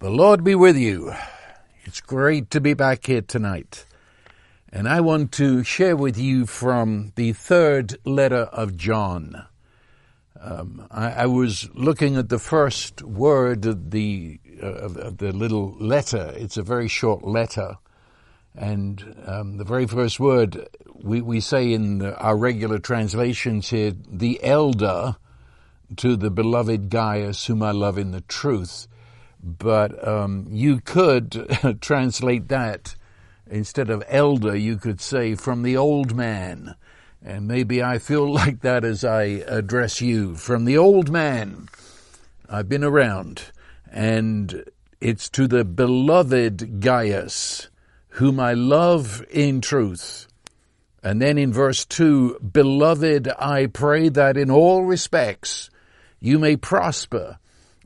The Lord be with you. It's great to be back here tonight. And I want to share with you from the third letter of John. Um, I, I, was looking at the first word of the, uh, of the little letter. It's a very short letter. And um, the very first word we, we say in our regular translations here, the elder to the beloved Gaius, whom I love in the truth. But um, you could translate that instead of elder, you could say from the old man. And maybe I feel like that as I address you. From the old man, I've been around, and it's to the beloved Gaius, whom I love in truth. And then in verse 2, Beloved, I pray that in all respects you may prosper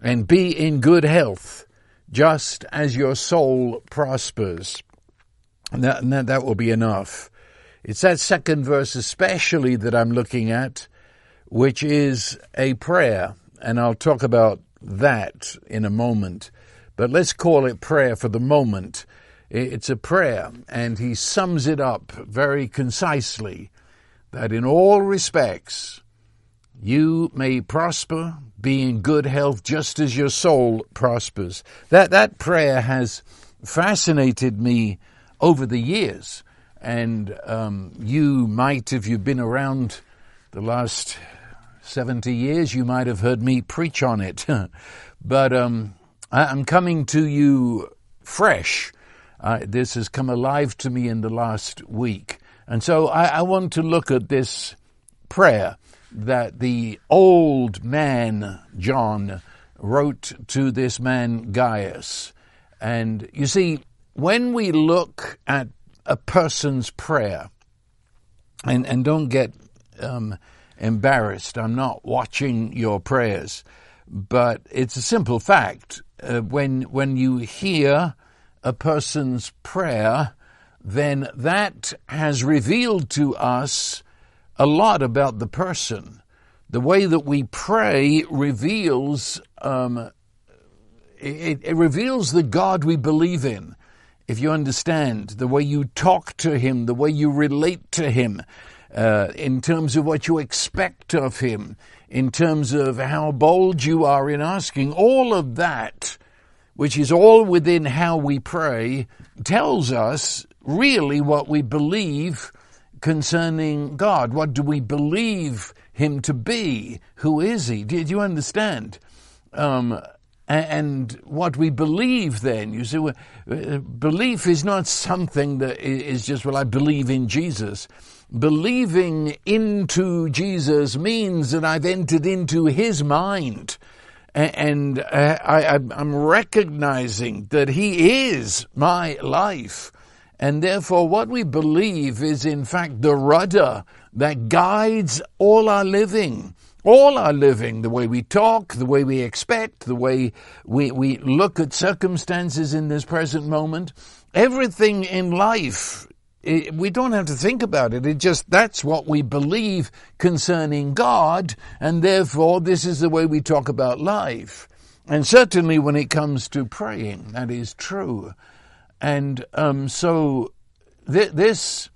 and be in good health, just as your soul prospers. And that, and that, that will be enough. It's that second verse especially that I'm looking at, which is a prayer, and I'll talk about that in a moment. But let's call it prayer for the moment. It's a prayer, and he sums it up very concisely that in all respects you may prosper, be in good health, just as your soul prospers. That, that prayer has fascinated me over the years. And um, you might, if you've been around the last 70 years, you might have heard me preach on it. but um, I'm coming to you fresh. Uh, this has come alive to me in the last week. And so I, I want to look at this prayer that the old man, John, wrote to this man, Gaius. And you see, when we look at a person's prayer, and, and don't get um, embarrassed, I'm not watching your prayers, but it's a simple fact. Uh, when, when you hear a person's prayer, then that has revealed to us a lot about the person. The way that we pray reveals um, it, it reveals the God we believe in. If you understand the way you talk to Him, the way you relate to Him, uh, in terms of what you expect of Him, in terms of how bold you are in asking, all of that, which is all within how we pray, tells us really what we believe concerning God. What do we believe Him to be? Who is He? Did you understand? Um, and what we believe then, you see, uh, belief is not something that is just, well, I believe in Jesus. Believing into Jesus means that I've entered into His mind and uh, I, am recognizing that He is my life. And therefore, what we believe is in fact the rudder that guides all our living. All our living, the way we talk, the way we expect, the way we, we look at circumstances in this present moment, everything in life, it, we don't have to think about it. It just, that's what we believe concerning God, and therefore this is the way we talk about life. And certainly when it comes to praying, that is true. And um, so th- this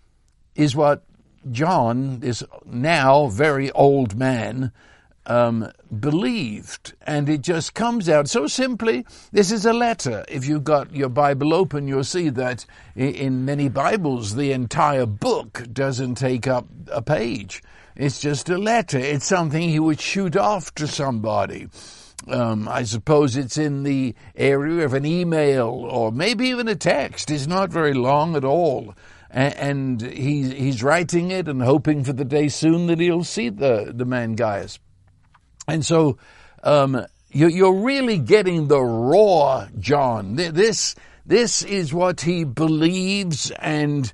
is what John, this now very old man, um, believed. And it just comes out so simply. This is a letter. If you've got your Bible open, you'll see that in many Bibles, the entire book doesn't take up a page. It's just a letter. It's something he would shoot off to somebody. Um, I suppose it's in the area of an email or maybe even a text. It's not very long at all. And, he, he's writing it and hoping for the day soon that he'll see the, the man Gaius. And so, um, you, are really getting the raw John. This, this is what he believes and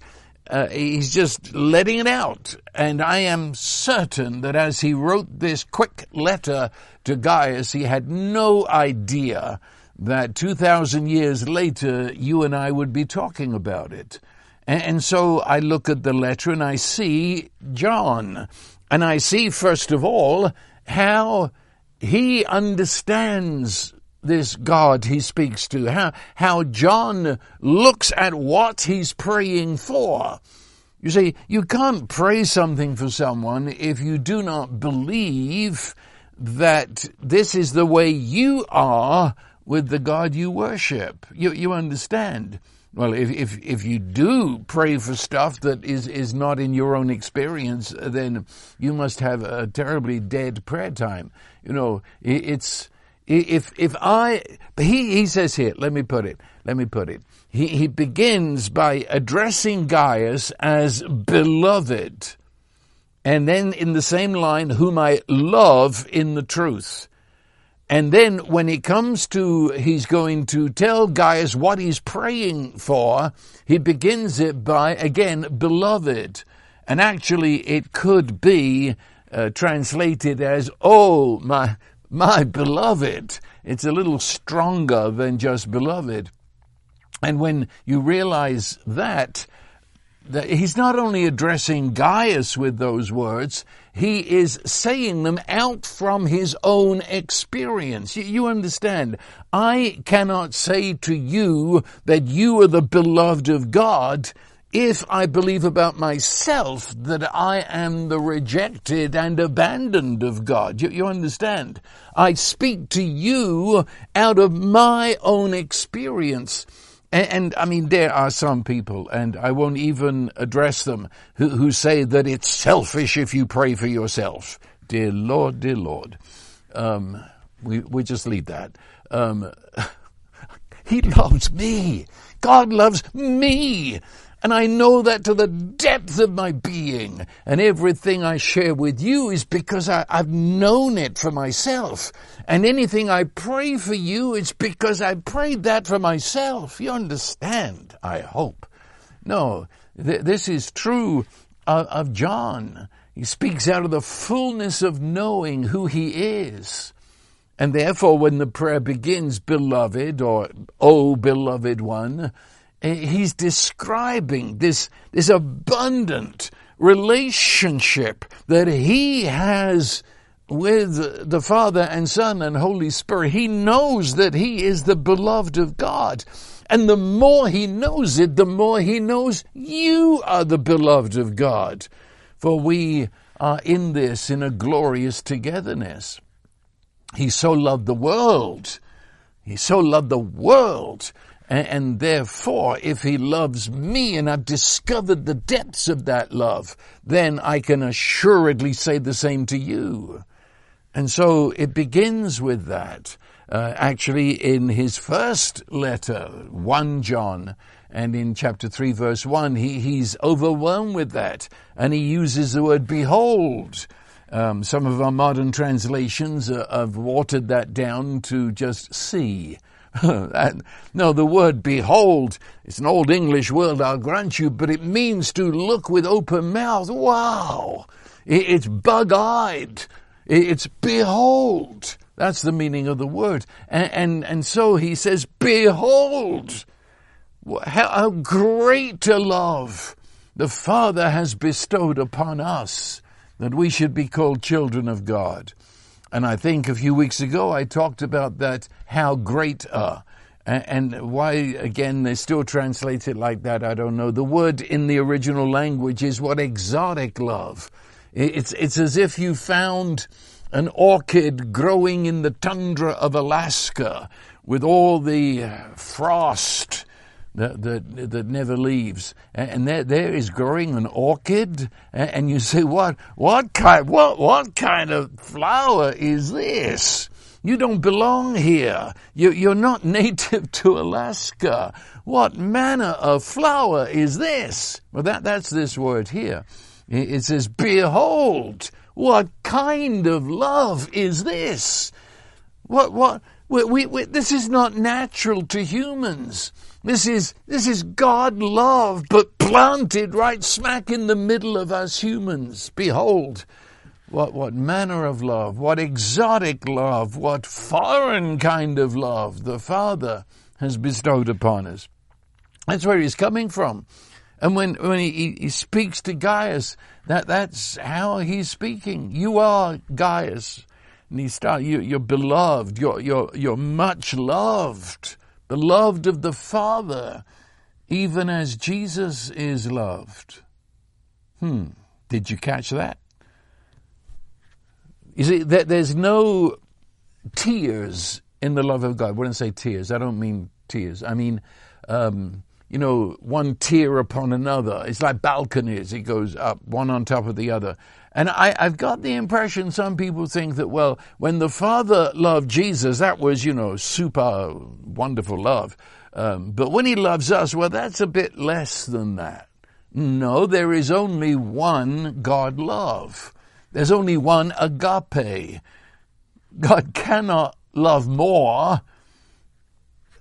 uh, he's just letting it out. And I am certain that as he wrote this quick letter to Gaius, he had no idea that 2,000 years later, you and I would be talking about it. And, and so I look at the letter and I see John. And I see, first of all, how he understands this God he speaks to, how, how John looks at what he's praying for. You see, you can't pray something for someone if you do not believe that this is the way you are with the God you worship. You, you understand? Well, if, if, if you do pray for stuff that is, is not in your own experience, then you must have a terribly dead prayer time. You know, it's, if, if I, he, he says here, let me put it, let me put it. He, he begins by addressing Gaius as beloved. And then in the same line, whom I love in the truth. And then when it comes to, he's going to tell Gaius what he's praying for, he begins it by, again, beloved. And actually it could be uh, translated as, oh, my, my beloved. It's a little stronger than just beloved. And when you realize that, that he's not only addressing Gaius with those words, he is saying them out from his own experience. You, you, understand? I cannot say to you that you are the beloved of God if I believe about myself that I am the rejected and abandoned of God. You, you understand? I speak to you out of my own experience. And, and, I mean, there are some people, and I won't even address them, who, who say that it's selfish if you pray for yourself. Dear Lord, dear Lord. Um, we, we just leave that. Um, he loves me. God loves me. And I know that to the depth of my being. And everything I share with you is because I, have known it for myself. And anything I pray for you is because I prayed that for myself. You understand, I hope. No, th- this is true of, of John. He speaks out of the fullness of knowing who he is. And therefore, when the prayer begins, beloved, or, oh, beloved one, he's describing this, this abundant relationship that he has with the Father and Son and Holy Spirit. He knows that he is the beloved of God. And the more he knows it, the more he knows you are the beloved of God. For we are in this in a glorious togetherness. He so loved the world. He so loved the world and, and therefore, if he loves me and I've discovered the depths of that love, then I can assuredly say the same to you. And so it begins with that. Uh, actually, in his first letter, 1 John, and in chapter 3 verse 1, he, he's overwhelmed with that. And he uses the word behold. Um, some of our modern translations have watered that down to just see. no, the word behold, it's an old English word, I'll grant you, but it means to look with open mouth. Wow! It's bug-eyed. It's behold. That's the meaning of the word. And, and, and so he says, behold! How great a love the Father has bestowed upon us that we should be called children of God. And I think a few weeks ago I talked about that, how great uh, are. And why, again, they still translate it like that, I don't know. The word in the original language is what exotic love. It's, it's as if you found an orchid growing in the tundra of Alaska with all the uh, frost that, that, that never leaves. And there, there is growing an orchid. And you say, what, what kind, what, what kind of flower is this? You don't belong here. You, you're not native to Alaska. What manner of flower is this? Well, that, that's this word here. It says, behold, what kind of love is this? What, what, we, we, we, this is not natural to humans. This is, this is God love, but planted right smack in the middle of us humans. Behold, what, what manner of love, what exotic love, what foreign kind of love the Father has bestowed upon us. That's where he's coming from. And when, when he, he speaks to Gaius, that, that's how he's speaking. You are Gaius. Start you, you're beloved, you're, you're, you're much loved, beloved of the Father, even as Jesus is loved. Hmm, did you catch that? You see, that there's no tiers in the love of God. When I say tiers, I don't mean tears. I mean, um, you know, one tier upon another. It's like balconies. It goes up one on top of the other. And I, have got the impression some people think that, well, when the Father loved Jesus, that was, you know, super wonderful love. Um, but when he loves us, well, that's a bit less than that. No, there is only one God love. There's only one agape. God cannot love more.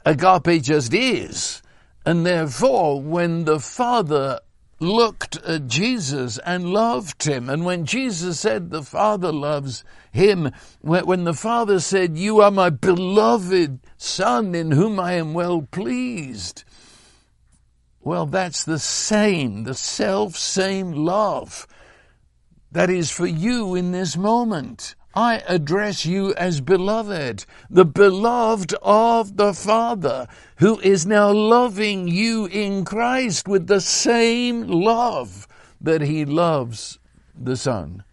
Agape just is. And therefore, when the Father looked at Jesus and loved him. And when Jesus said the Father loves him, when the Father said, You are my beloved Son in whom I am well pleased, well, that's the same, the self same love that is for you in this moment. I address you as beloved, the beloved of the Father, who is now loving you in Christ with the same love that He loves the Son.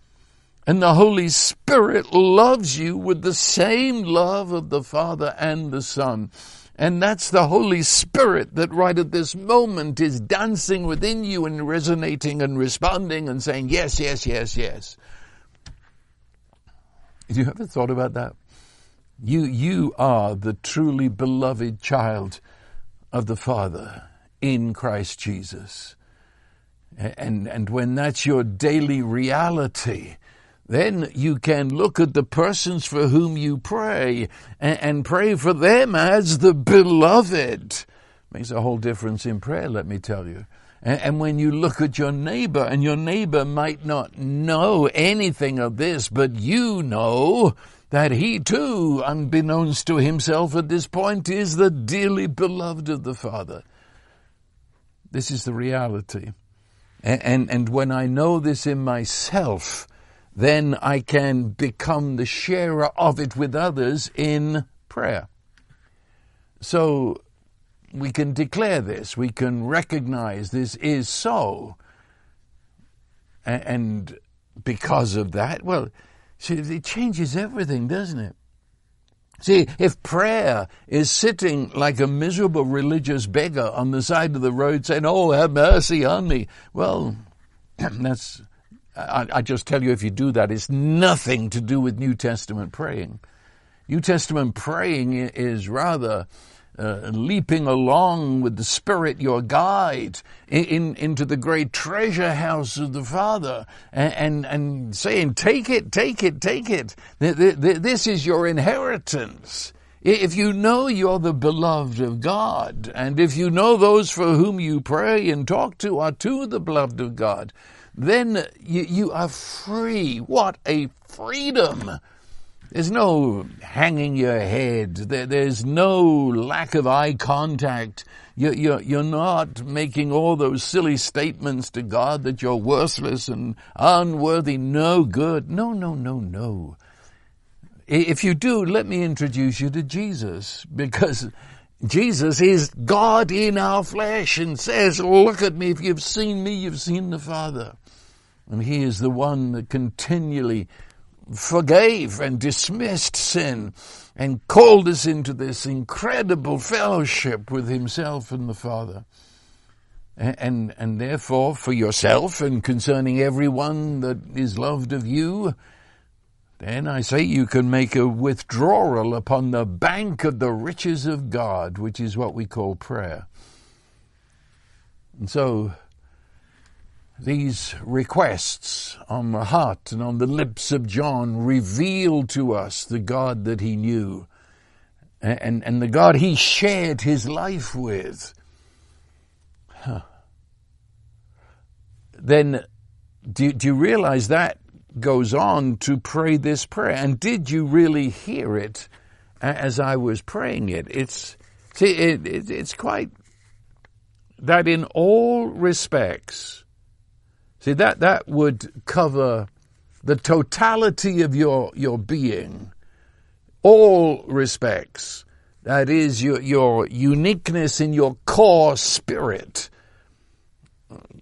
And the Holy Spirit loves you with the same love of the Father and the Son. And that's the Holy Spirit that right at this moment is dancing within you and resonating and responding and saying, yes, yes, yes, yes. Have you ever thought about that? You, you are the truly beloved child of the Father in Christ Jesus. And, and when that's your daily reality, then you can look at the persons for whom you pray and, and pray for them as the beloved. Makes a whole difference in prayer, let me tell you. And when you look at your neighbor, and your neighbor might not know anything of this, but you know that he too, unbeknownst to himself at this point, is the dearly beloved of the Father. This is the reality. And, and, and when I know this in myself, then I can become the sharer of it with others in prayer. So we can declare this, we can recognize this is so. And because of that, well, see, it changes everything, doesn't it? See, if prayer is sitting like a miserable religious beggar on the side of the road saying, Oh, have mercy on me, well, that's, I, I just tell you, if you do that, it's nothing to do with New Testament praying. New Testament praying is rather uh, leaping along with the Spirit, your guide, in, in, into the great treasure house of the Father, and, and, and saying, Take it, take it, take it. This is your inheritance. If you know you're the beloved of God, and if you know those for whom you pray and talk to are too the beloved of God, then you, you are free. What a freedom! There's no hanging your head. There, there's no lack of eye contact. You're, you're, you're not making all those silly statements to God that you're worthless and unworthy, no good. No, no, no, no. If you do, let me introduce you to Jesus because Jesus is God in our flesh and says, look at me. If you've seen me, you've seen the Father. And He is the one that continually forgave and dismissed sin and called us into this incredible fellowship with himself and the Father. And, and, and therefore, for yourself and concerning everyone that is loved of you, then I say you can make a withdrawal upon the bank of the riches of God, which is what we call prayer. And so, these requests on the heart and on the lips of John reveal to us the God that he knew and, and the God he shared his life with. Huh. Then do, do you realize that goes on to pray this prayer? And did you really hear it as I was praying it? It's, see, it, it, it's quite that in all respects, See, that, that would cover the totality of your, your being, all respects. That is your, your uniqueness in your core spirit.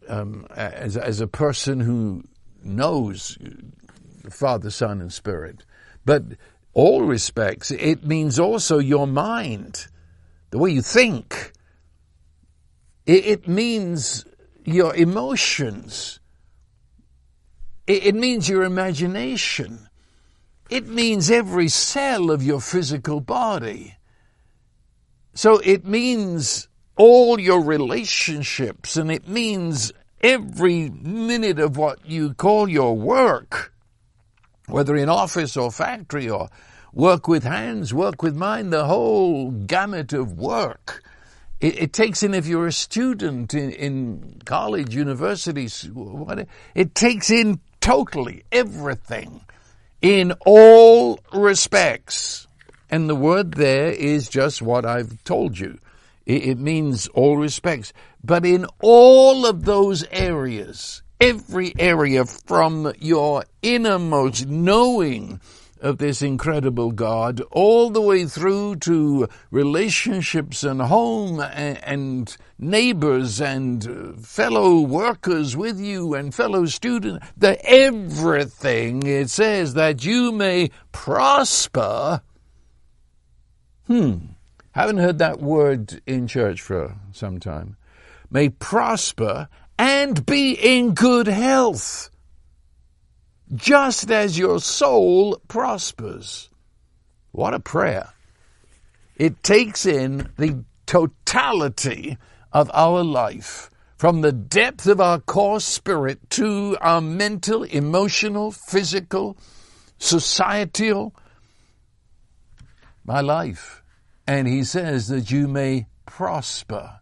Um, as, as a person who knows Father, Son, and Spirit. But all respects, it means also your mind, the way you think. It, it means your emotions. It, means your imagination. It means every cell of your physical body. So it means all your relationships and it means every minute of what you call your work, whether in office or factory or work with hands, work with mind, the whole gamut of work. It, it takes in, if you're a student in, in college, universities, it takes in totally everything in all respects. And the word there is just what I've told you. It, means all respects. But in all of those areas, every area from your innermost knowing of this incredible God all the way through to relationships and home and, and neighbors and fellow workers with you and fellow students, that everything it says that you may prosper. Hmm. Haven't heard that word in church for some time. May prosper and be in good health just as your soul prospers. What a prayer. It takes in the totality of our life, from the depth of our core spirit to our mental, emotional, physical, societal, my life. And he says that you may prosper.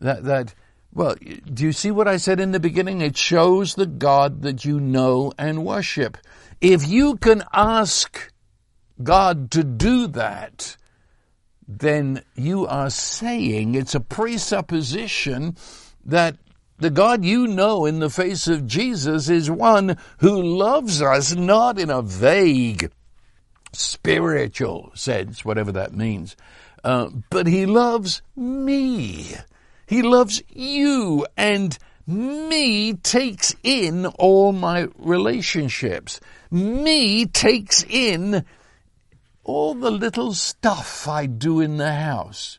That, that, well, do you see what I said in the beginning? It shows the God that you know and worship. If you can ask God to do that, then you are saying it's a presupposition that the God you know in the face of Jesus is one who loves us not in a vague spiritual sense, whatever that means, uh, but he loves me. He loves you and me takes in all my relationships. Me takes in all the little stuff I do in the house.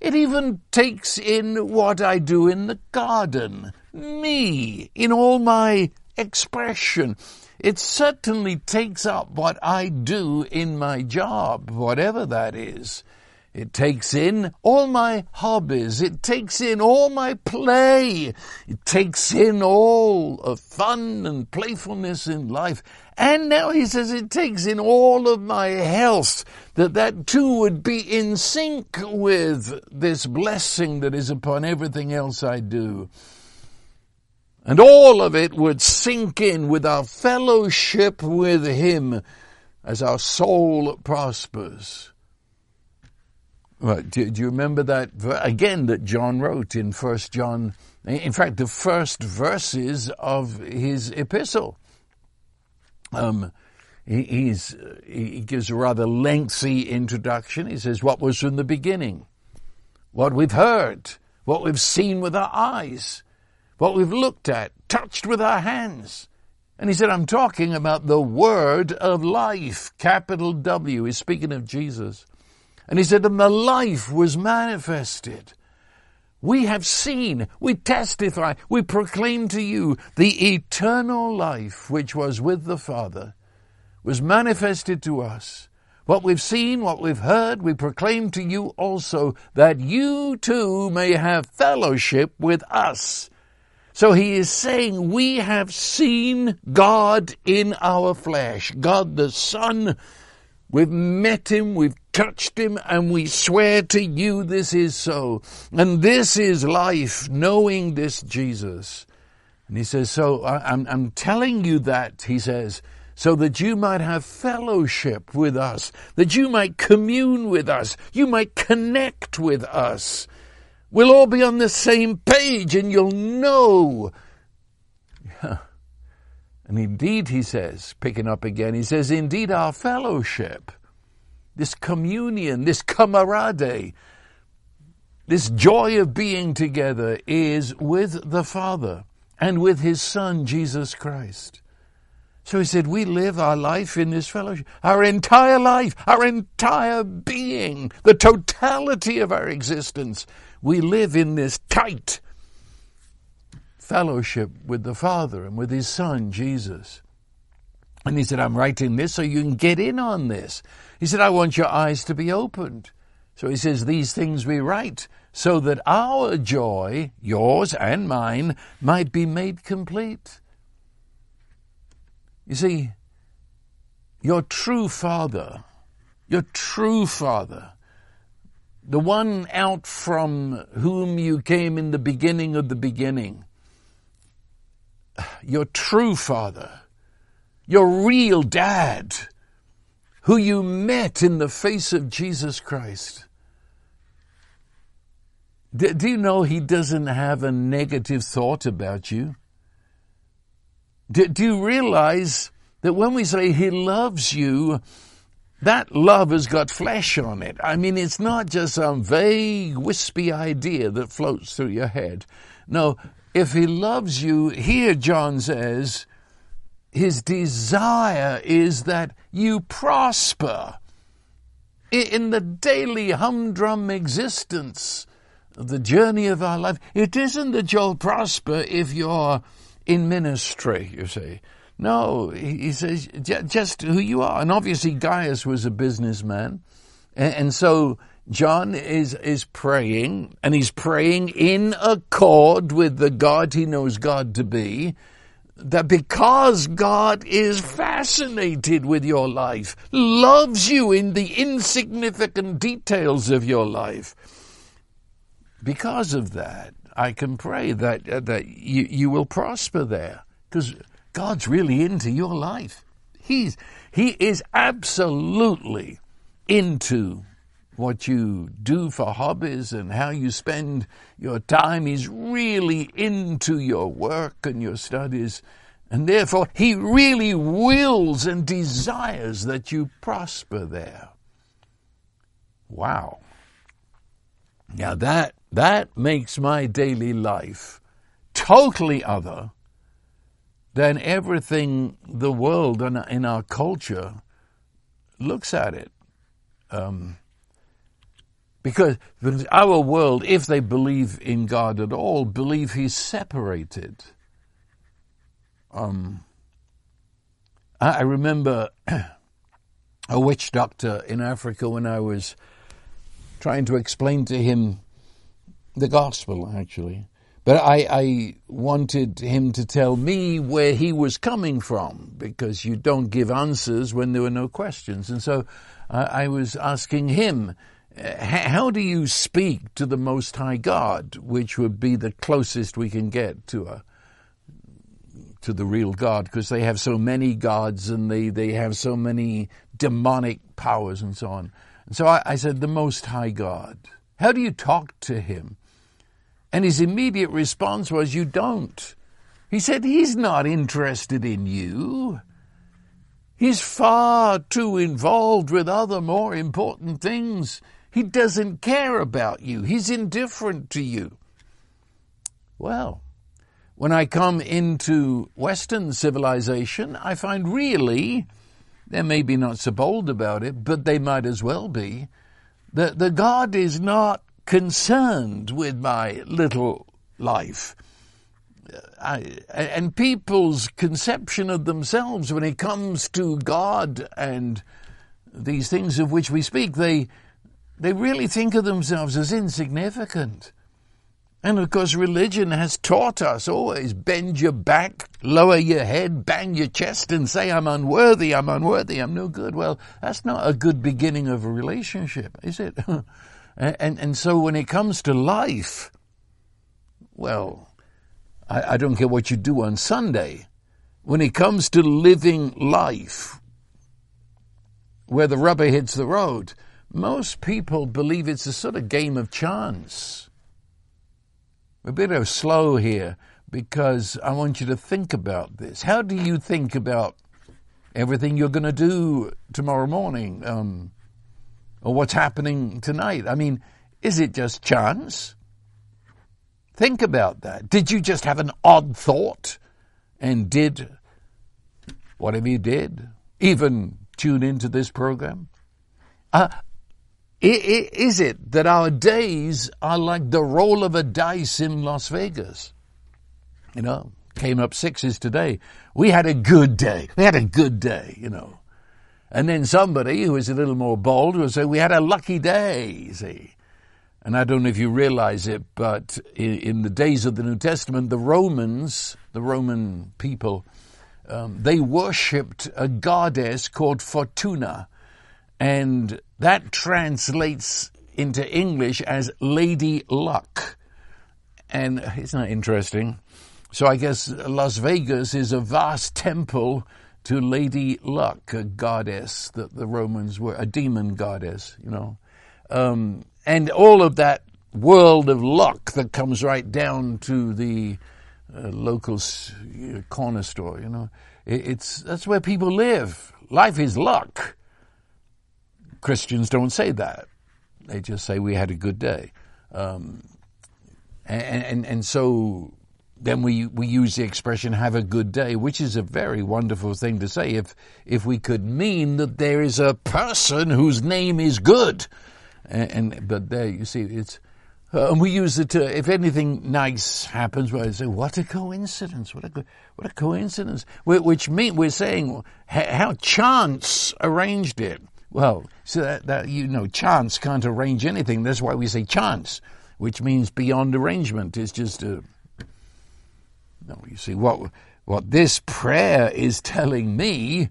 It even takes in what I do in the garden. Me, in all my expression. It certainly takes up what I do in my job, whatever that is. It takes in all my hobbies. It takes in all my play. It takes in all of fun and playfulness in life. And now he says it takes in all of my health, that that too would be in sync with this blessing that is upon everything else I do. And all of it would sink in with our fellowship with him as our soul prospers. Well, do, do, you remember that again that John wrote in First John? In fact, the first verses of his epistle. Um, he, he gives a rather lengthy introduction. He says, "What was from the beginning, what we've heard, what we've seen with our eyes, what we've looked at, touched with our hands." And he said, I'm talking about the word of life, capital W. He's speaking of Jesus. And he said, and the life was manifested. We have seen, we testify, we proclaim to you the eternal life which was with the Father was manifested to us. What we've seen, what we've heard, we proclaim to you also that you too may have fellowship with us. So he is saying we have seen God in our flesh, God the Son. We've met him, we've touched him and we swear to you this is so. And this is life, knowing this Jesus. And he says, so I'm, I'm telling you that, he says, so that you might have fellowship with us, that you might commune with us, you might connect with us. We'll all be on the same page and you'll know. Yeah. And indeed, he says, picking up again, he says, indeed, our fellowship, this communion, this camaraderie, this joy of being together is with the Father and with His Son, Jesus Christ. So he said, we live our life in this fellowship. Our entire life, our entire being, the totality of our existence, we live in this tight fellowship with the Father and with His Son, Jesus. And he said, I'm writing this so you can get in on this. He said, I want your eyes to be opened. So he says, these things we write so that our joy, yours and mine, might be made complete. You see, your true father, your true father, the one out from whom you came in the beginning of the beginning, your true father, your real dad, who you met in the face of Jesus Christ. Do you know he doesn't have a negative thought about you? Do, do you realize that when we say He loves you, that love has got flesh on it. I mean, it's not just some vague, wispy idea that floats through your head. No, if He loves you, here John says, His desire is that you prosper in the daily humdrum existence, the journey of our life. It isn't that you'll prosper if you're in ministry, you see. No, he says just who you are. And obviously Gaius was a businessman. And so John is, is praying and he's praying in accord with the God he knows God to be. That because God is fascinated with your life, loves you in the insignificant details of your life, because of that, I can pray that uh, that you you will prosper there because God's really into your life. He's he is absolutely into what you do for hobbies and how you spend your time. He's really into your work and your studies. And therefore, he really wills and desires that you prosper there. Wow. Now that that makes my daily life totally other than everything the world and in our culture looks at it. Um, because our world, if they believe in God at all, believe He's separated. Um, I remember a witch doctor in Africa when I was trying to explain to him the gospel, actually. But I, I, wanted him to tell me where he was coming from because you don't give answers when there were no questions. And so uh, I was asking him, how do you speak to the Most High God, which would be the closest we can get to a to the real God, because they have so many gods and they, they have so many demonic powers and so on. And so I, I said, the Most High God. How do you talk to him? And his immediate response was, You don't. He said, He's not interested in you. He's far too involved with other more important things. He doesn't care about you. He's indifferent to you. Well, when I come into Western civilization, I find really, they may be not so bold about it, but they might as well be, that the God is not concerned with my little life. Uh, I, and people's conception of themselves when it comes to God and these things of which we speak, they, they really think of themselves as insignificant. And of course, religion has taught us always bend your back, lower your head, bang your chest, and say, I'm unworthy, I'm unworthy, I'm no good. Well, that's not a good beginning of a relationship, is it? And, and so when it comes to life, well, I, I don't care what you do on Sunday. When it comes to living life, where the rubber hits the road, most people believe it's a sort of game of chance. A bit of slow here, because I want you to think about this. How do you think about everything you're going to do tomorrow morning um, or what's happening tonight? I mean, is it just chance? Think about that. Did you just have an odd thought and did whatever you did? Even tune into this program? Uh, is it that our days are like the roll of a dice in Las Vegas? You know, came up sixes today. We had a good day. We had a good day, you know. And then somebody who is a little more bold will say, we had a lucky day, see. And I don't know if you realize it, but in, the days of the New Testament, the Romans, the Roman people, um, they worshipped a goddess called Fortuna. And that translates into English as Lady Luck. And isn't that interesting? So I guess Las Vegas is a vast temple to Lady Luck, a goddess that the Romans were, a demon goddess, you know. Um, and all of that world of luck that comes right down to the uh, local corner store, you know. It, it's, that's where people live. Life is luck. Christians don't say that. They just say we had a good day. Um, and, and, and so then we, we use the expression have a good day, which is a very wonderful thing to say if, if we could mean that there is a person whose name is good. And, and but there you see, it's, uh, and we use it to, if anything nice happens, we say, what a coincidence, what a, what a coincidence. Which mean, we're saying how chance arranged it. Well, so that, that, you know, chance can't arrange anything. That's why we say chance, which means beyond arrangement. It's just a, no, you see, what, what this prayer is telling me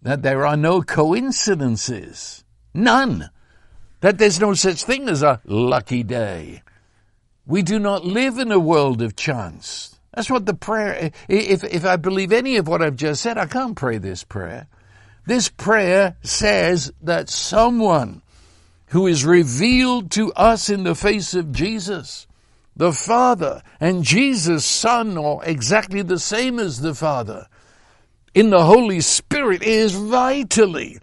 that there are no coincidences. None. That there's no such thing as a lucky day. We do not live in a world of chance. That's what the prayer, if, if I believe any of what I've just said, I can't pray this prayer. This prayer says that someone who is revealed to us in the face of Jesus the Father and Jesus' Son are exactly the same as the Father. In the Holy Spirit is vitally,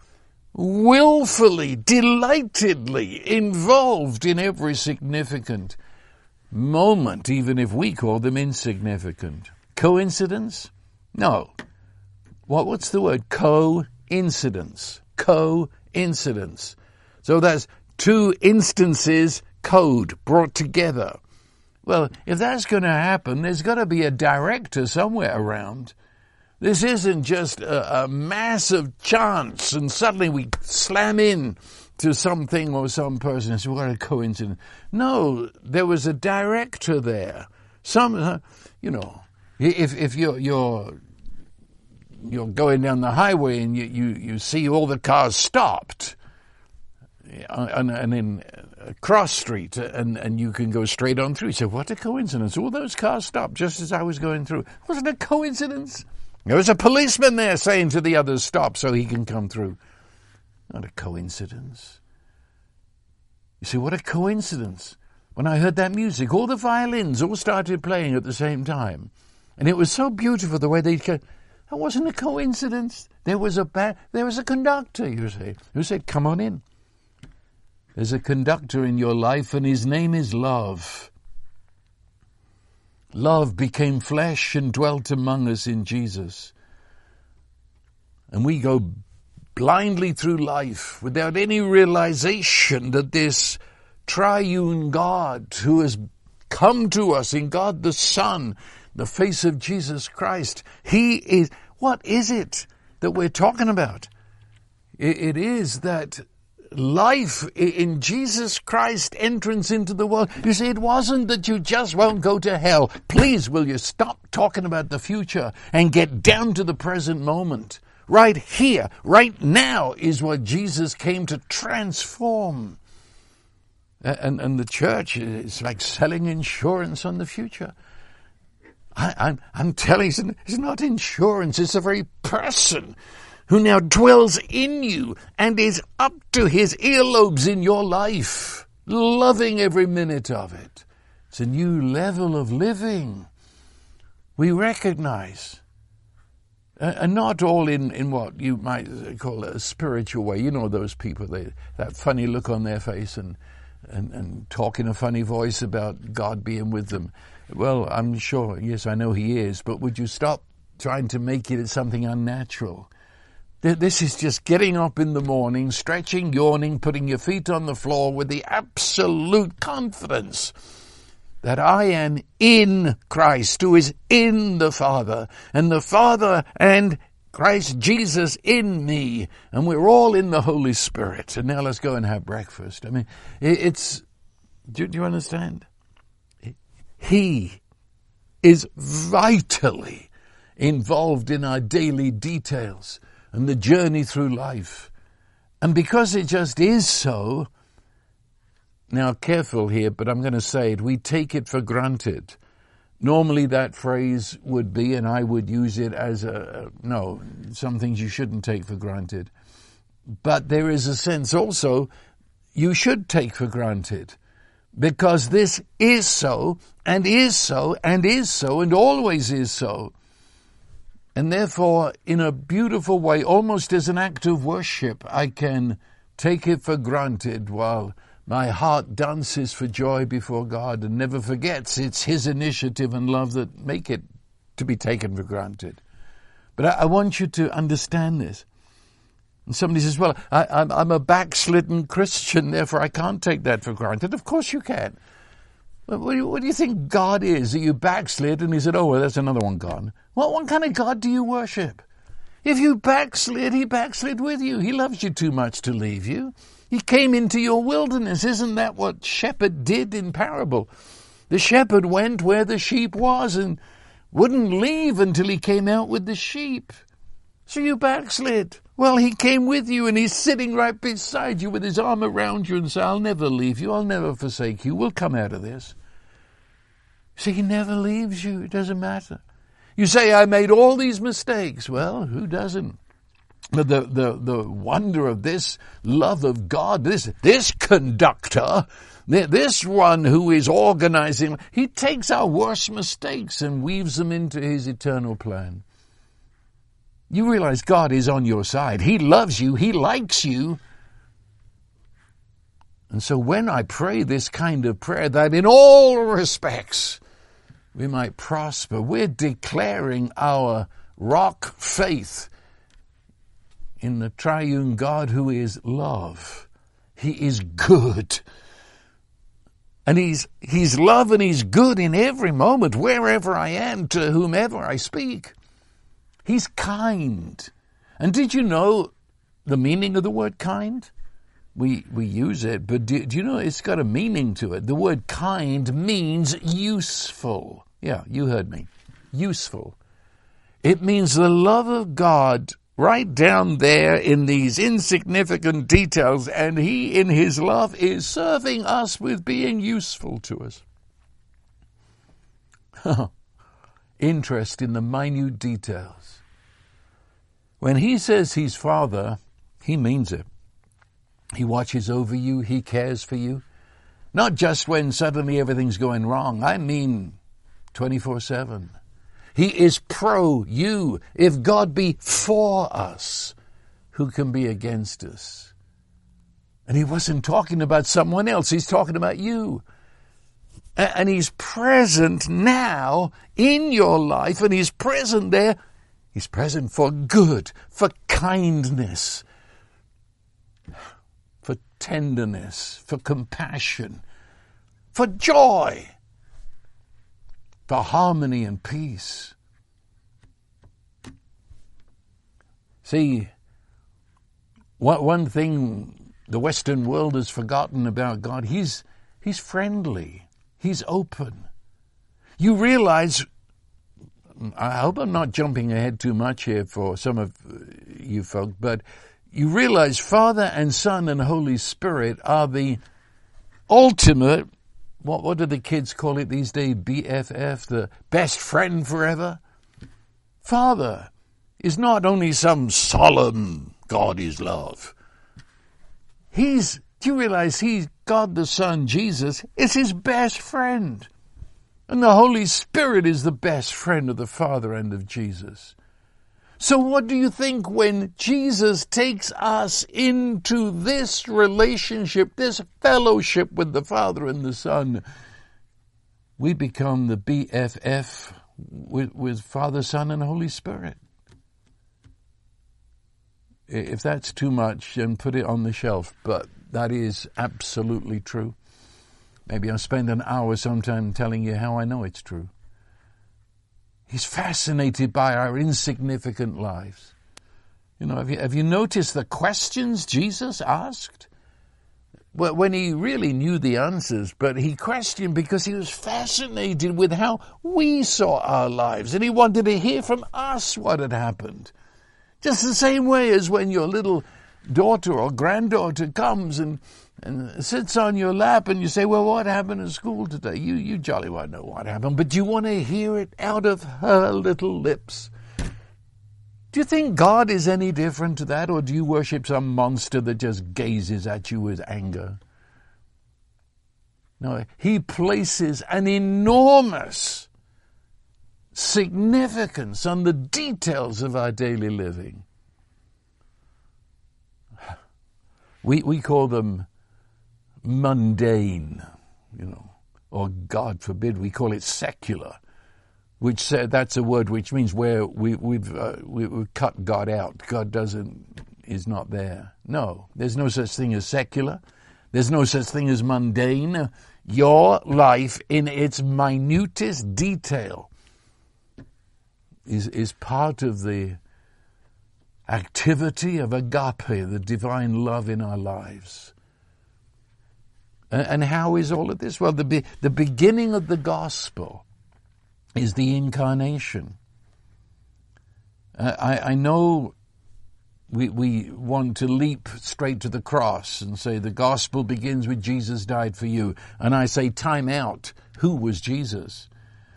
willfully, delightedly involved in every significant moment, even if we call them insignificant. Coincidence? No. What, what's the word? Coincidence. Coincidence. So that's two instances code brought together. Well, if that's going to happen, there's got to be a director somewhere around. This isn't just a, a, massive chance and suddenly we slam in to something or some person and say, what a coincidence. No, there was a director there. Some, you know, if, if you're, you're, you're going down the highway and you, you, you see all the cars stopped, uh, and, and in a cross street and, and you can go straight on through. Say, what a coincidence. All those cars stopped just as I was going through. Wasn't a coincidence? There was a policeman there saying to the others, stop so he can come through. Not a coincidence. You see, what a coincidence. When I heard that music, all the violins all started playing at the same time. And it was so beautiful the way they That wasn't a coincidence. There was a ba- there was a conductor, you see, who said, "Come on in." There's a conductor in your life, and his name is love. Love became flesh and dwelt among us in Jesus. And we go blindly through life without any realization that this triune God who has come to us in God the Son, the face of Jesus Christ, He is, what is it that we're talking about? it is that life in Jesus Christ entrance into the world. You see, it wasn't that you just won't go to hell. Please, will you stop talking about the future and get down to the present moment? Right here, right now is what Jesus came to transform. And, and the church is like selling insurance on the future. I, I'm, I'm telling you, it's not insurance, it's a very person who now dwells in you and is up to his earlobes in your life, loving every minute of it. It's a new level of living. we recognize uh, and not all in, in what you might call a spiritual way. You know those people, they, that funny look on their face and, and, and talk in a funny voice about God being with them. Well, I'm sure, yes, I know He is, but would you stop trying to make it something unnatural? This is just getting up in the morning, stretching, yawning, putting your feet on the floor with the absolute confidence that I am in Christ, who is in the Father, and the Father and Christ Jesus in me, and we're all in the Holy Spirit. And now let's go and have breakfast. I mean, it's, do, do you understand? He is vitally involved in our daily details and the journey through life. And because it just is so, now, careful here, but I'm going to say it. We take it for granted. Normally, that phrase would be, and I would use it as a no, some things you shouldn't take for granted. But there is a sense also you should take for granted because this is so, and is so, and is so, and always is so. And therefore, in a beautiful way, almost as an act of worship, I can take it for granted while my heart dances for joy before God and never forgets it's His initiative and love that make it to be taken for granted. But I, I want you to understand this. And somebody says, well, I, am I'm a backslidden Christian, therefore I can't take that for granted. Of course you can. What do, you, what do you think God is? That you backslid? And he said, oh, well, that's another one gone. Well, what kind of God do you worship? If you backslid, he backslid with you. He loves you too much to leave you. He came into your wilderness. Isn't that what shepherd did in parable? The shepherd went where the sheep was and wouldn't leave until he came out with the sheep. So you backslid. Well, he came with you and he's sitting right beside you with his arm around you and say, I'll never leave you. I'll never forsake you. We'll come out of this. See, he never leaves you. It doesn't matter. You say, I made all these mistakes. Well, who doesn't? But the, the, the wonder of this love of God, this, this conductor, this one who is organizing, he takes our worst mistakes and weaves them into his eternal plan. You realize God is on your side. He loves you. He likes you. And so when I pray this kind of prayer, that in all respects we might prosper, we're declaring our rock faith in the triune God who is love. He is good. And he's, he's love and he's good in every moment, wherever I am, to whomever I speak. He's kind. And did you know the meaning of the word kind? We, we use it, but do, do you know it's got a meaning to it? The word kind means useful. Yeah, you heard me. Useful. It means the love of God right down there in these insignificant details, and He, in His love, is serving us with being useful to us. Interest in the minute details. When He says He's Father, He means it. He watches over you, He cares for you. Not just when suddenly everything's going wrong, I mean 24 7. He is pro you. If God be for us, who can be against us? And he wasn't talking about someone else. He's talking about you. And he's present now in your life and he's present there. He's present for good, for kindness, for tenderness, for compassion, for joy for harmony and peace. See, one thing the Western world has forgotten about God, He's, he's friendly. He's open. You realize, I hope I'm not jumping ahead too much here for some of you folk, but you realize Father and Son and Holy Spirit are the ultimate what, what do the kids call it these days? BFF, the best friend forever? Father is not only some solemn God is love. He's, do you realize he's God the Son, Jesus, is his best friend. And the Holy Spirit is the best friend of the Father and of Jesus. So what do you think when Jesus takes us into this relationship, this fellowship with the Father and the Son? We become the BFF with, with Father, Son, and Holy Spirit. If that's too much, then put it on the shelf, but that is absolutely true. Maybe I'll spend an hour sometime telling you how I know it's true. He's fascinated by our insignificant lives. You know, have you, have you noticed the questions Jesus asked? Well, when he really knew the answers, but he questioned because he was fascinated with how we saw our lives and he wanted to hear from us what had happened. Just the same way as when your little daughter or granddaughter comes and and sits on your lap and you say, well, what happened at school today? You, you jolly well know what happened, but you want to hear it out of her little lips. Do you think God is any different to that, or do you worship some monster that just gazes at you with anger? No, he places an enormous significance on the details of our daily living. We, we call them mundane, you know, or God forbid we call it secular, which said that's a word which means where we, we've uh, we, have cut God out. God doesn't is not there. No, there's no such thing as secular. There's no such thing as mundane. Your life in its minutest detail is is part of the activity of agape, the divine love in our lives. And how is all of this? Well, the, be- the beginning of the gospel is the incarnation. Uh, I, I know we, we want to leap straight to the cross and say the gospel begins with Jesus died for you. And I say, time out. Who was Jesus?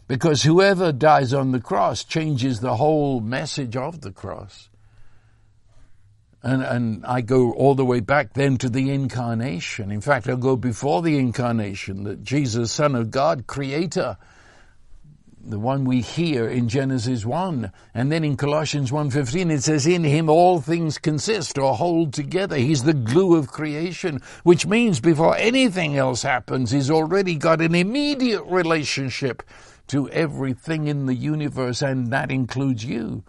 Because whoever dies on the cross changes the whole message of the cross. And, and I go all the way back then to the incarnation. In fact, I'll go before the incarnation, that Jesus, Son of God, Creator, the one we hear in Genesis 1. And then in Colossians 1.15 it says, in him all things consist or hold together. He's the glue of creation, which means before anything else happens, he's already got an immediate relationship to everything in the universe, and that includes you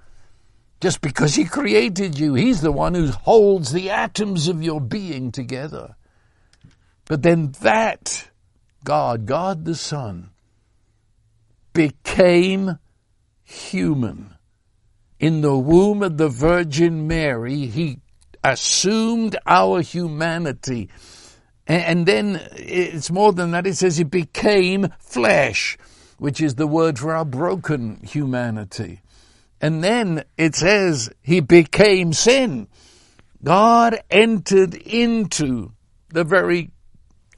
just because He created you. He's the one who holds the atoms of your being together. But then that God, God the Son, became human. In the womb of the Virgin Mary, He assumed our humanity. And then it's more than that. It says He became flesh, which is the word for our broken humanity. And then it says he became sin. God entered into the very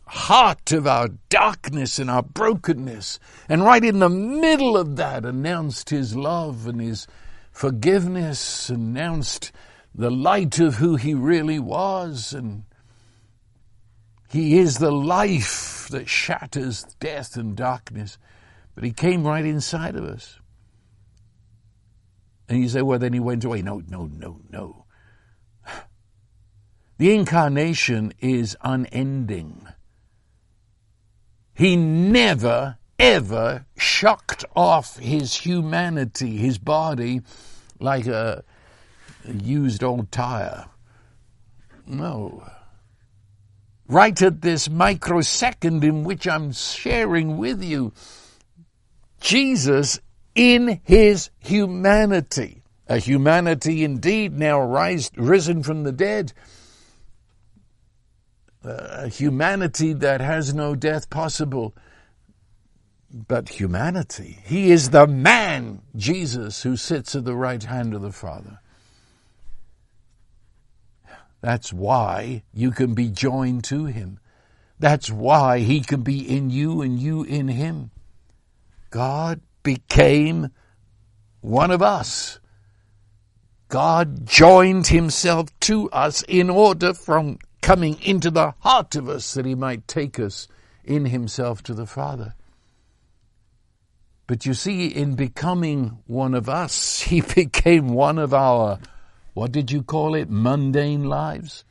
heart of our darkness and our brokenness. And right in the middle of that announced his love and his forgiveness, announced the light of who he really was. And he is the life that shatters death and darkness. But he came right inside of us. And you say, well, then he went away. No, no, no, no. The incarnation is unending. He never, ever shocked off his humanity, his body, like a, a used old tire. No. Right at this microsecond in which I'm sharing with you, Jesus in his humanity. A humanity indeed now rise, risen from the dead. Uh, a humanity that has no death possible. But humanity. He is the man, Jesus, who sits at the right hand of the Father. That's why you can be joined to him. That's why he can be in you and you in him. God became one of us. God joined himself to us in order from coming into the heart of us that he might take us in himself to the Father. But you see, in becoming one of us, he became one of our, what did you call it, mundane lives?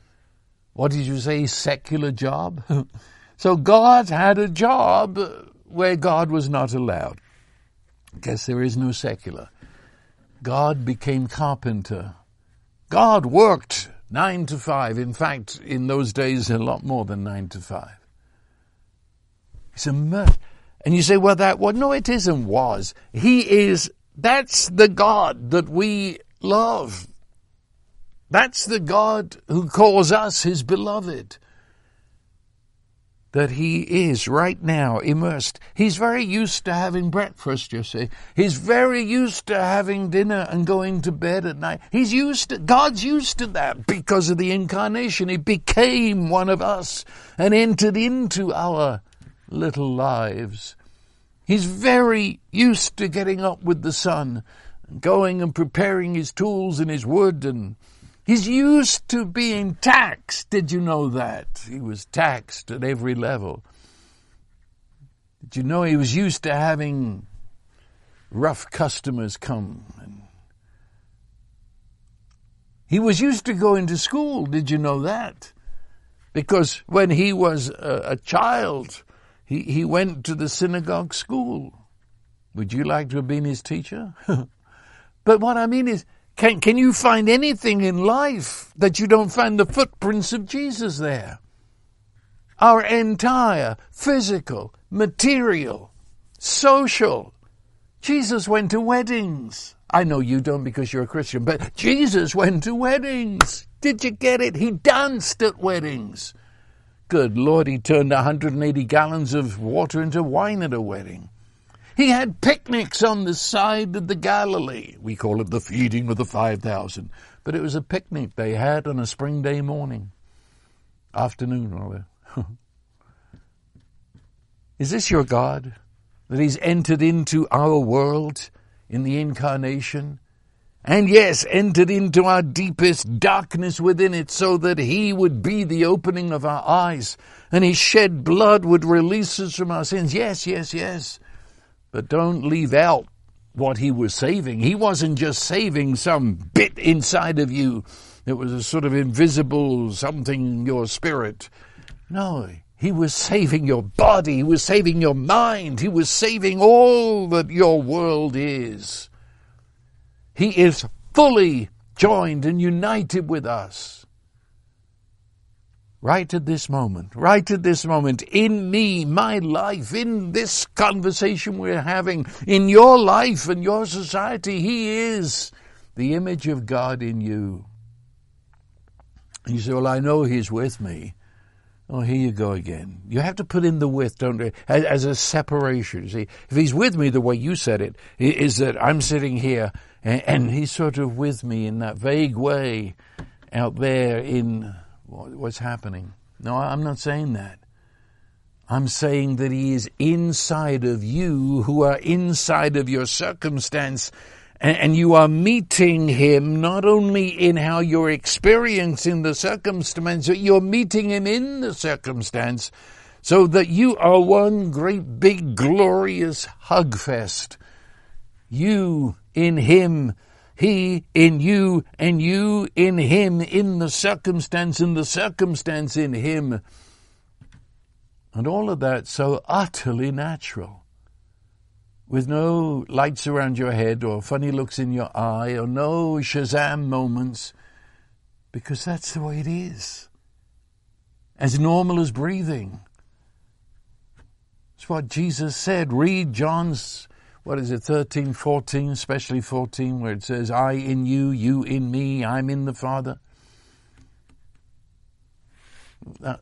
What did you say, secular job? so God had a job where God was not allowed. Guess there is no secular. God became carpenter. God worked nine to five. In fact, in those days, a lot more than nine to five. It's a murder. And you say, well, that, well, no, it isn't was. He is, that's the God that we love. That's the God who calls us his beloved. That he is right now immersed. He's very used to having breakfast, you see. He's very used to having dinner and going to bed at night. He's used to, God's used to that because of the incarnation. He became one of us and entered into our little lives. He's very used to getting up with the sun, and going and preparing his tools and his wood, and he's used to being taxed. Did you know that? He was taxed at every level. Did you know he was used to having rough customers come? And he was used to going to school. Did you know that? Because when he was a, a child, he, he went to the synagogue school. Would you like to have been his teacher? but what I mean is, can, can you find anything in life that you don't find the footprints of Jesus there? Our entire physical, material, social. Jesus went to weddings. I know you don't because you're a Christian, but Jesus went to weddings. Did you get it? He danced at weddings. Good Lord, he turned 180 gallons of water into wine at a wedding. He had picnics on the side of the Galilee. We call it the feeding of the 5,000. But it was a picnic they had on a spring day morning. Afternoon, rather. Is this your God? That He's entered into our world in the incarnation? and yes, entered into our deepest darkness within it so that he would be the opening of our eyes and his shed blood would release us from our sins. Yes, yes, yes. But don't leave out what he was saving. He wasn't just saving some bit inside of you. It was a sort of invisible something in your spirit. No, he was saving your body. He was saving your mind. He was saving all that your world is. He is fully joined and united with us. Right at this moment, right at this moment, in me, my life, in this conversation we're having, in your life and your society, He is the image of God in you. You say, well, I know He's with me. Oh, here you go again. You have to put in the with, don't you? As, as a separation. See, if He's with me the way you said it, is that I'm sitting here and, and he's sort of with me in that vague way out there in what's happening. No, I'm not saying that. I'm saying that he is inside of you who are inside of your circumstance and you are meeting him not only in how you're experiencing the circumstance, but you're meeting him in the circumstance so that you are one great big glorious hug fest. You in him, he in you, and you in him, in the circumstance, and the circumstance in him. And all of that so utterly natural. With no lights around your head or funny looks in your eye or no Shazam moments, because that's the way it is. As normal as breathing. It's what Jesus said. Read John's what is it, 13, 14, especially 14, where it says, I in you, you in me, I'm in the Father. Uh,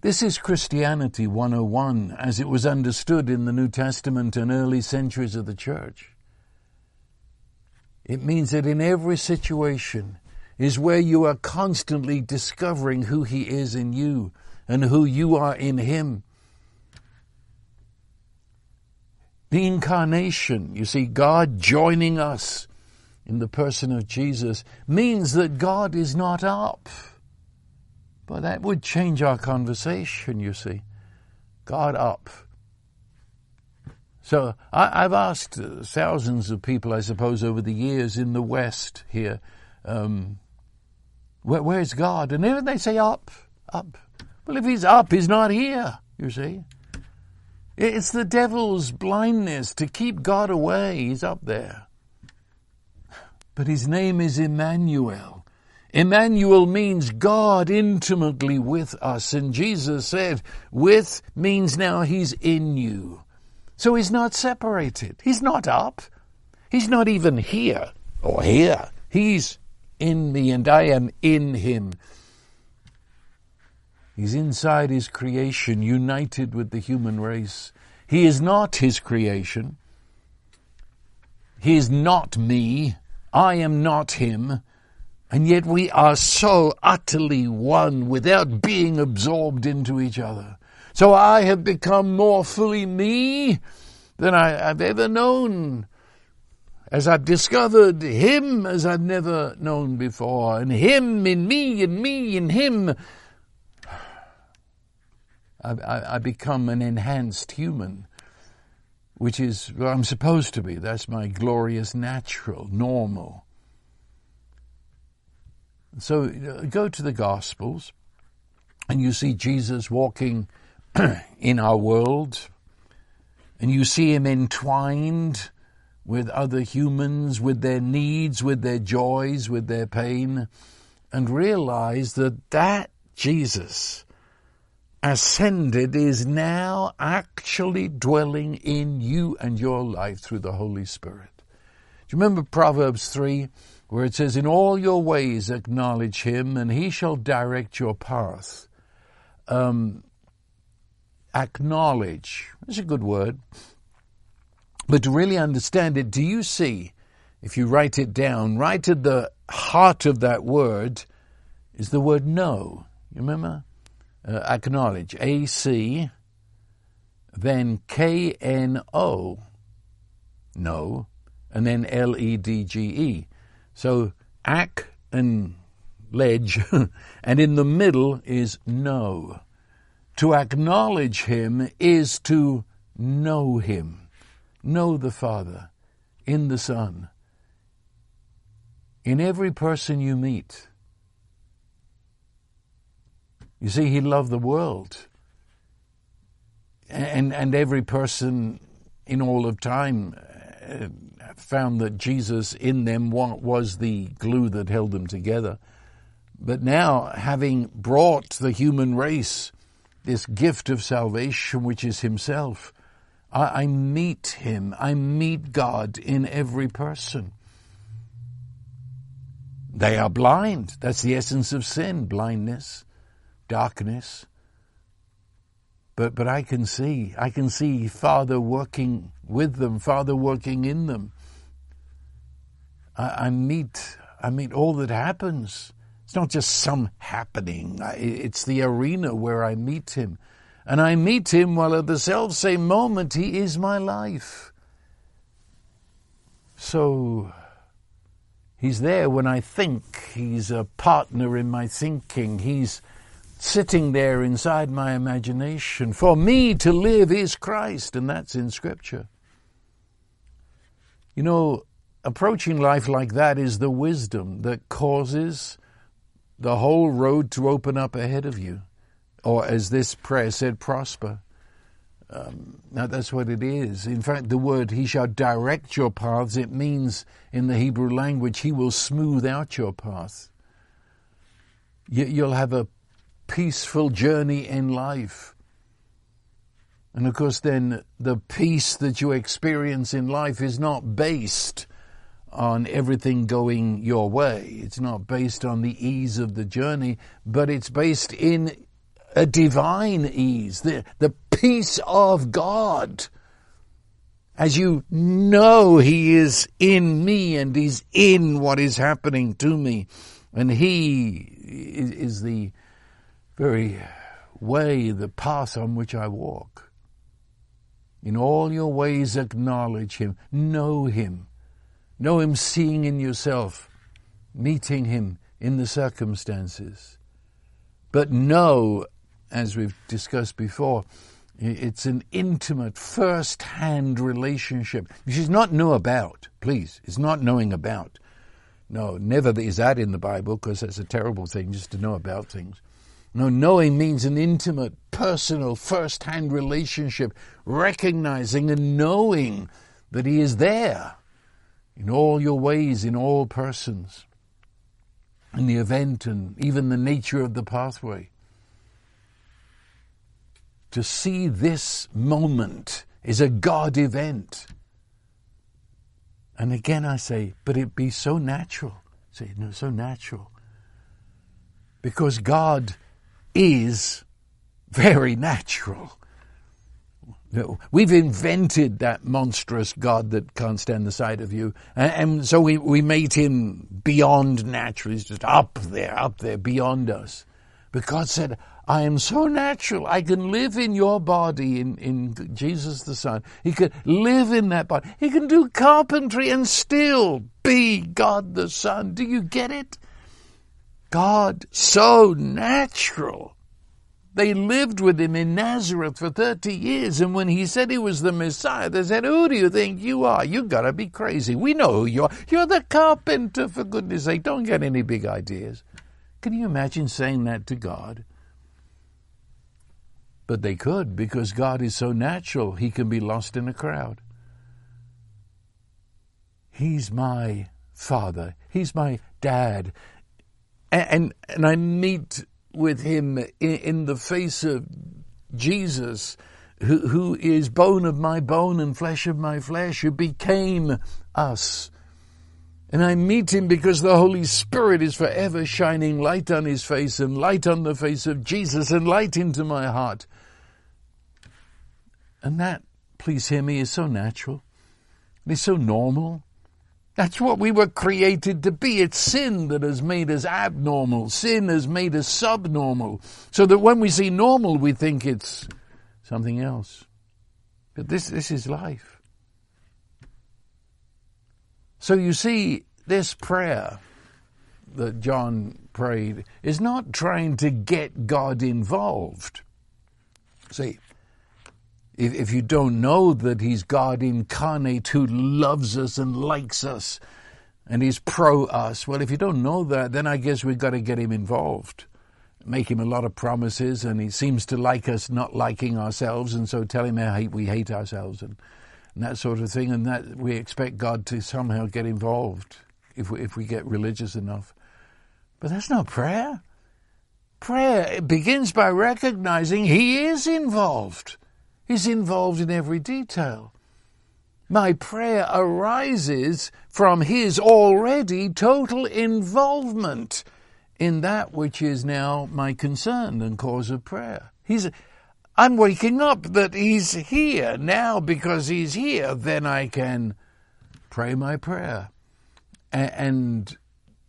this is Christianity 101 as it was understood in the New Testament and early centuries of the church. It means that in every situation is where you are constantly discovering who He is in you and who you are in Him The incarnation, you see, God joining us in the person of Jesus means that God is not up. But that would change our conversation, you see. God up. So I, have asked thousands of people, I suppose, over the years in the West here, um, where, where's God? And then they say up, up. Well, if he's up, he's not here, you see. It's the devil's blindness to keep God away. He's up there. But his name is Emmanuel. Emmanuel means God intimately with us. And Jesus said, with means now he's in you. So he's not separated. He's not up. He's not even here or here. He's in me and I am in him. He's inside his creation, united with the human race. He is not his creation. He is not me. I am not him. And yet we are so utterly one without being absorbed into each other. So I have become more fully me than I have ever known. As I've discovered Him as I've never known before, and Him in me, and me in Him, I, I, become an enhanced human, which is what I'm supposed to be. That's my glorious, natural, normal. So uh, go to the Gospels, and you see Jesus walking in our world, and you see him entwined with other humans, with their needs, with their joys, with their pain, and realize that that Jesus ascended is now actually dwelling in you and your life through the Holy Spirit. Do you remember Proverbs 3, where it says, In all your ways acknowledge him, and he shall direct your path? Um, acknowledge. That's a good word. But to really understand it, do you see, if you write it down, right at the heart of that word is the word know. You remember? Uh, acknowledge. A C, then K N O, no, and then L E D G E. So ac and ledge, and in the middle is know. To acknowledge Him is to know Him, know the Father in the Son, in every person you meet. You see, He loved the world. And, and every person in all of time uh, found that Jesus in them was the glue that held them together. But now, having brought the human race this gift of salvation, which is Himself. I, I meet Him. I meet God in every person. They are blind. That's the essence of sin blindness, darkness. But, but I can see, I can see Father working with them, Father working in them. I, I meet, I meet all that happens it's not just some happening. It's the arena where I meet him. And I meet him while at the self same moment he is my life. So he's there when I think. He's a partner in my thinking. He's sitting there inside my imagination. For me to live is Christ, and that's in Scripture. You know, approaching life like that is the wisdom that causes the whole road to open up ahead of you. Or as this prayer said, prosper. Um, now that's what it is. In fact, the word "He shall direct your paths" it means in the Hebrew language, He will smooth out your path. You'll have a peaceful journey in life, and of course, then the peace that you experience in life is not based on everything going your way. It's not based on the ease of the journey, but it's based in a divine ease, the, the peace of God. As you know He is in me and He's in what is happening to me. And He is the very way, the path on which I walk. In all your ways acknowledge Him, know Him, Know Him seeing in yourself, meeting Him in the circumstances. But know, as we've discussed before, It's an intimate, first-hand relationship, which is not know about, please. It's not knowing about. No, never is that in the Bible because that's a terrible thing just to know about things. No, knowing means an intimate, personal, first-hand relationship, recognizing and knowing that He is there in all your ways, in all persons, in the event and even the nature of the pathway. To see this moment is a God event. And again I say, but it be so natural. Say, no, so natural. Because God is very natural. We've invented that monstrous God that can't stand the sight of you. And, so we, we made him beyond natural. He's just up there, up there, beyond us. But God said, I am so natural. I can live in your body, in, in Jesus the Son. He could live in that body. He can do carpentry and still be God the Son. Do you get it? God, so natural. They lived with him in Nazareth for 30 years, and when he said he was the Messiah, they said, Who do you think you are? You've gotta be crazy. We know who you are. You're the carpenter, for goodness sake. Don't get any big ideas. Can you imagine saying that to God? But they could, because God is so natural, he can be lost in a crowd. He's my father. He's my dad. And, and, I meet with him in, in the face of Jesus, who, who is bone of my bone and flesh of my flesh, who became us. And I meet him because the Holy Spirit is forever shining light on his face and light on the face of Jesus and light into my heart. And that, please hear me, is so natural. It's so normal. That's what we were created to be. It's sin that has made us abnormal. Sin has made us subnormal. So that when we see normal, we think it's something else. But this, this is life. So you see, this prayer that John prayed is not trying to get God involved. See, if, if you don't know that He's God incarnate who loves us and likes us and He's pro us, well, if you don't know that, then I guess we've got to get Him involved. Make him a lot of promises, and he seems to like us not liking ourselves, and so tell him how we hate ourselves and, and that sort of thing, and that we expect God to somehow get involved if we, if we get religious enough. But that's not prayer. Prayer begins by recognizing He is involved. He's involved in every detail. My prayer arises from His already total involvement in that which is now my concern and cause of prayer. He's, I'm waking up that He's here now because He's here, then I can pray my prayer. And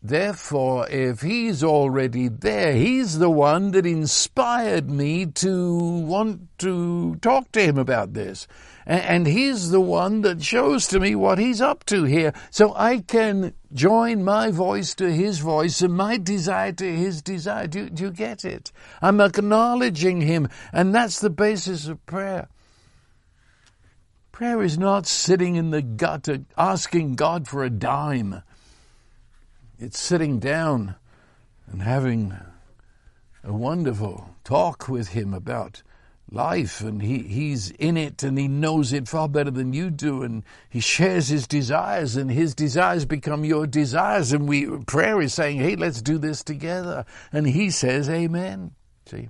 Therefore, if he's already there, he's the one that inspired me to want to talk to him about this. And he's the one that shows to me what he's up to here. So I can join my voice to his voice and my desire to his desire. Do, do you get it? I'm acknowledging him. And that's the basis of prayer. Prayer is not sitting in the gutter uh, asking God for a dime. It's sitting down and having a wonderful talk with him about life and he, he's in it and he knows it far better than you do and he shares his desires and his desires become your desires and we prayer is saying hey let's do this together and he says amen. See?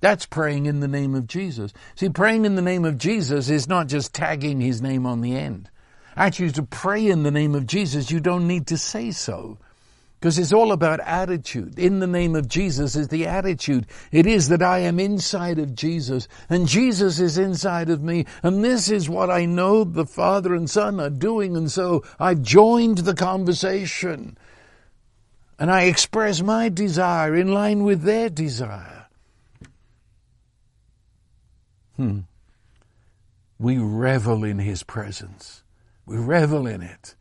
That's praying in the name of jesus. See praying in the name of jesus is not just tagging his name on the end. Actually to pray in the name of jesus you don't need to say so because it's all about attitude. In the name of Jesus is the attitude. It is that I am inside of Jesus and Jesus is inside of me. And this is what I know the Father and Son are doing. And so I've joined the conversation and I express my desire in line with their desire. Hmm. We revel in His presence. We revel in it.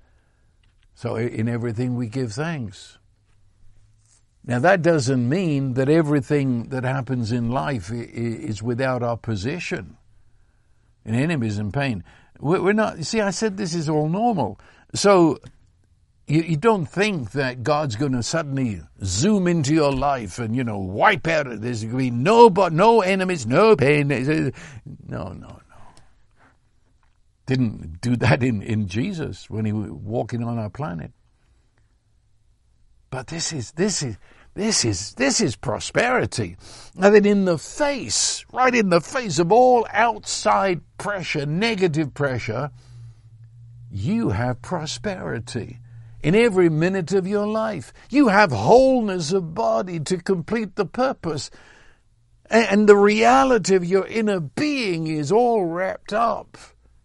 So in everything we give thanks. Now that doesn't mean that everything that happens in life is without opposition. and enemies in pain. We're not, see, I said this is all normal. So you, don't think that God's going to suddenly zoom into your life and, you know, wipe out, there's going to be no, no enemies, no pain. No, no. Didn't do that in, in Jesus when he was walking on our planet. But this is, this is, this is, this is prosperity. And then in the face, right in the face of all outside pressure, negative pressure, you have prosperity in every minute of your life. You have wholeness of body to complete the purpose. And the reality of your inner being is all wrapped up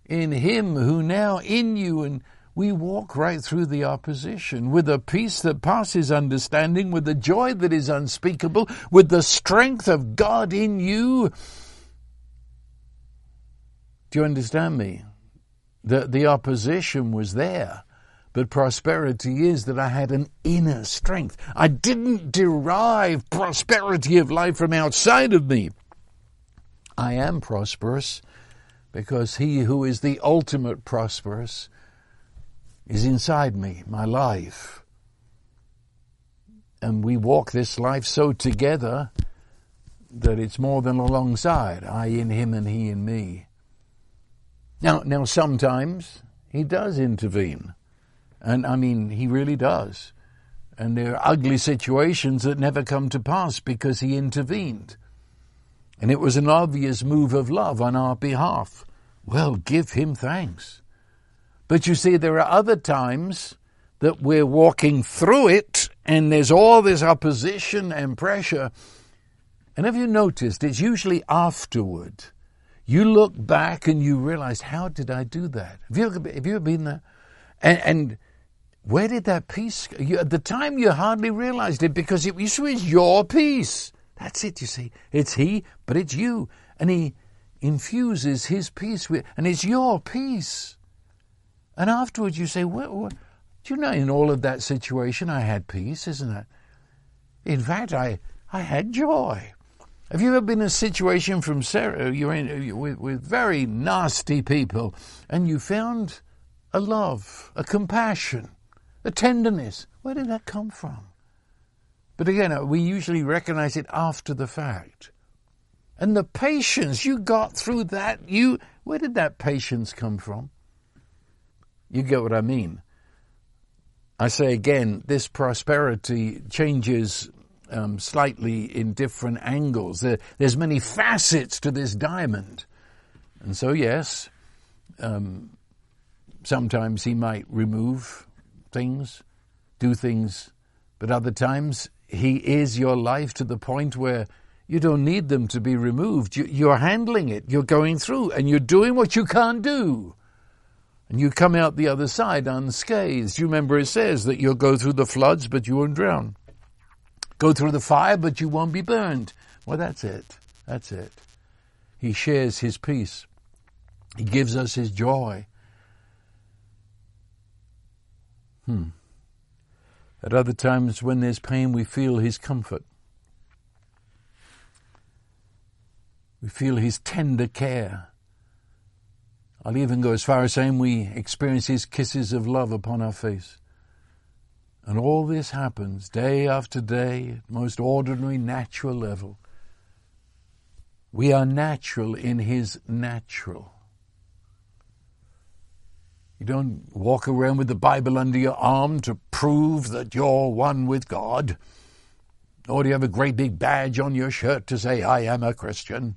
in Him who now in you and we walk right through the opposition with a peace that passes understanding, with a joy that is unspeakable, with the strength of God in you. Do you understand me? The, the opposition was there, but prosperity is that I had an inner strength. I didn't derive prosperity of life from outside of me. I am prosperous because he who is the ultimate prosperous is inside me, my life. And we walk this life so together that it's more than alongside, I in him and he in me. Now, now sometimes he does intervene. And I mean, he really does. And there are ugly situations that never come to pass because he intervened. And it was an obvious move of love on our behalf. Well, give him thanks. But you see, there are other times that we're walking through it and there's all this opposition and pressure. And have you noticed it's usually afterward you look back and you realize, how did I do that? Have you, have you been there? And, and where did that peace you, At the time, you hardly realized it because it was your peace. That's it, you see. It's He, but it's you. And He infuses His peace with, and it's your peace. And afterwards you say, well, do you know, in all of that situation, I had peace, isn't it? In fact, I, I had joy. Have you ever been in a situation from Sarah, you're in with, with very nasty people, and you found a love, a compassion, a tenderness? Where did that come from? But again, uh, we usually recognize it after the fact. And the patience you got through that, you where did that patience come from? You get what I mean. I say again, this prosperity changes um, slightly in different angles. There, there's many facets to this diamond. And so, yes, um, sometimes he might remove things, do things, but other times he is your life to the point where you don't need them to be removed. You, you're handling it, you're going through, and you're doing what you can't do and you come out the other side unscathed. You remember it says that you'll go through the floods, but you won't drown. Go through the fire, but you won't be burned. Well, that's it. That's it. He shares his peace. He gives us his joy. Hmm. At other times, when there's pain, we feel his comfort. We feel his tender care. I'll even go as far as saying we experience His kisses of love upon our face. And all this happens day after day, at most ordinary, natural level. We are natural in His natural. You don't walk around with the Bible under your arm to prove that you're one with God. Or do you have a great big badge on your shirt to say, I am a Christian?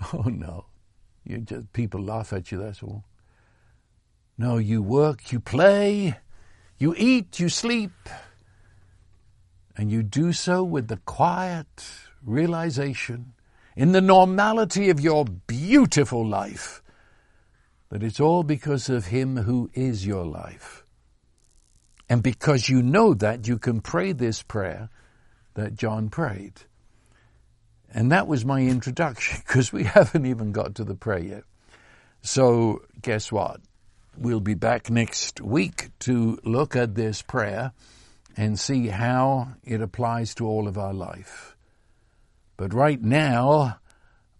Oh no. You just, people laugh at you, that's all. No, you work, you play, you eat, you sleep, and you do so with the quiet realization in the normality of your beautiful life that it's all because of Him who is your life. And because you know that, you can pray this prayer that John prayed. And that was my introduction because we haven't even got to the prayer yet. So guess what? We'll be back next week to look at this prayer and see how it applies to all of our life. But right now,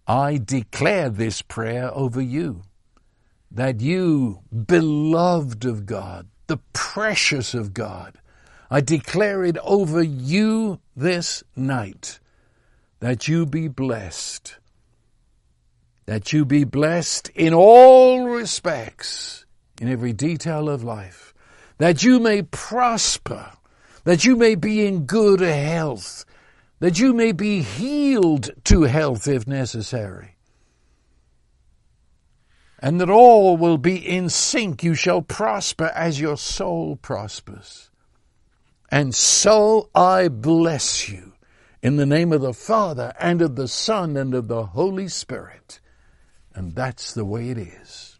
I declare this prayer over you. That you, beloved of God, the precious of God, I declare it over you this night that you be blessed. That you be blessed in all respects, in every detail of life. That you may prosper. That you may be in good health. That you may be healed to health if necessary and that all will be in sync. You shall prosper as your soul prospers. And so I bless you in the name of the Father and of the Son and of the Holy Spirit. And that's the way it is.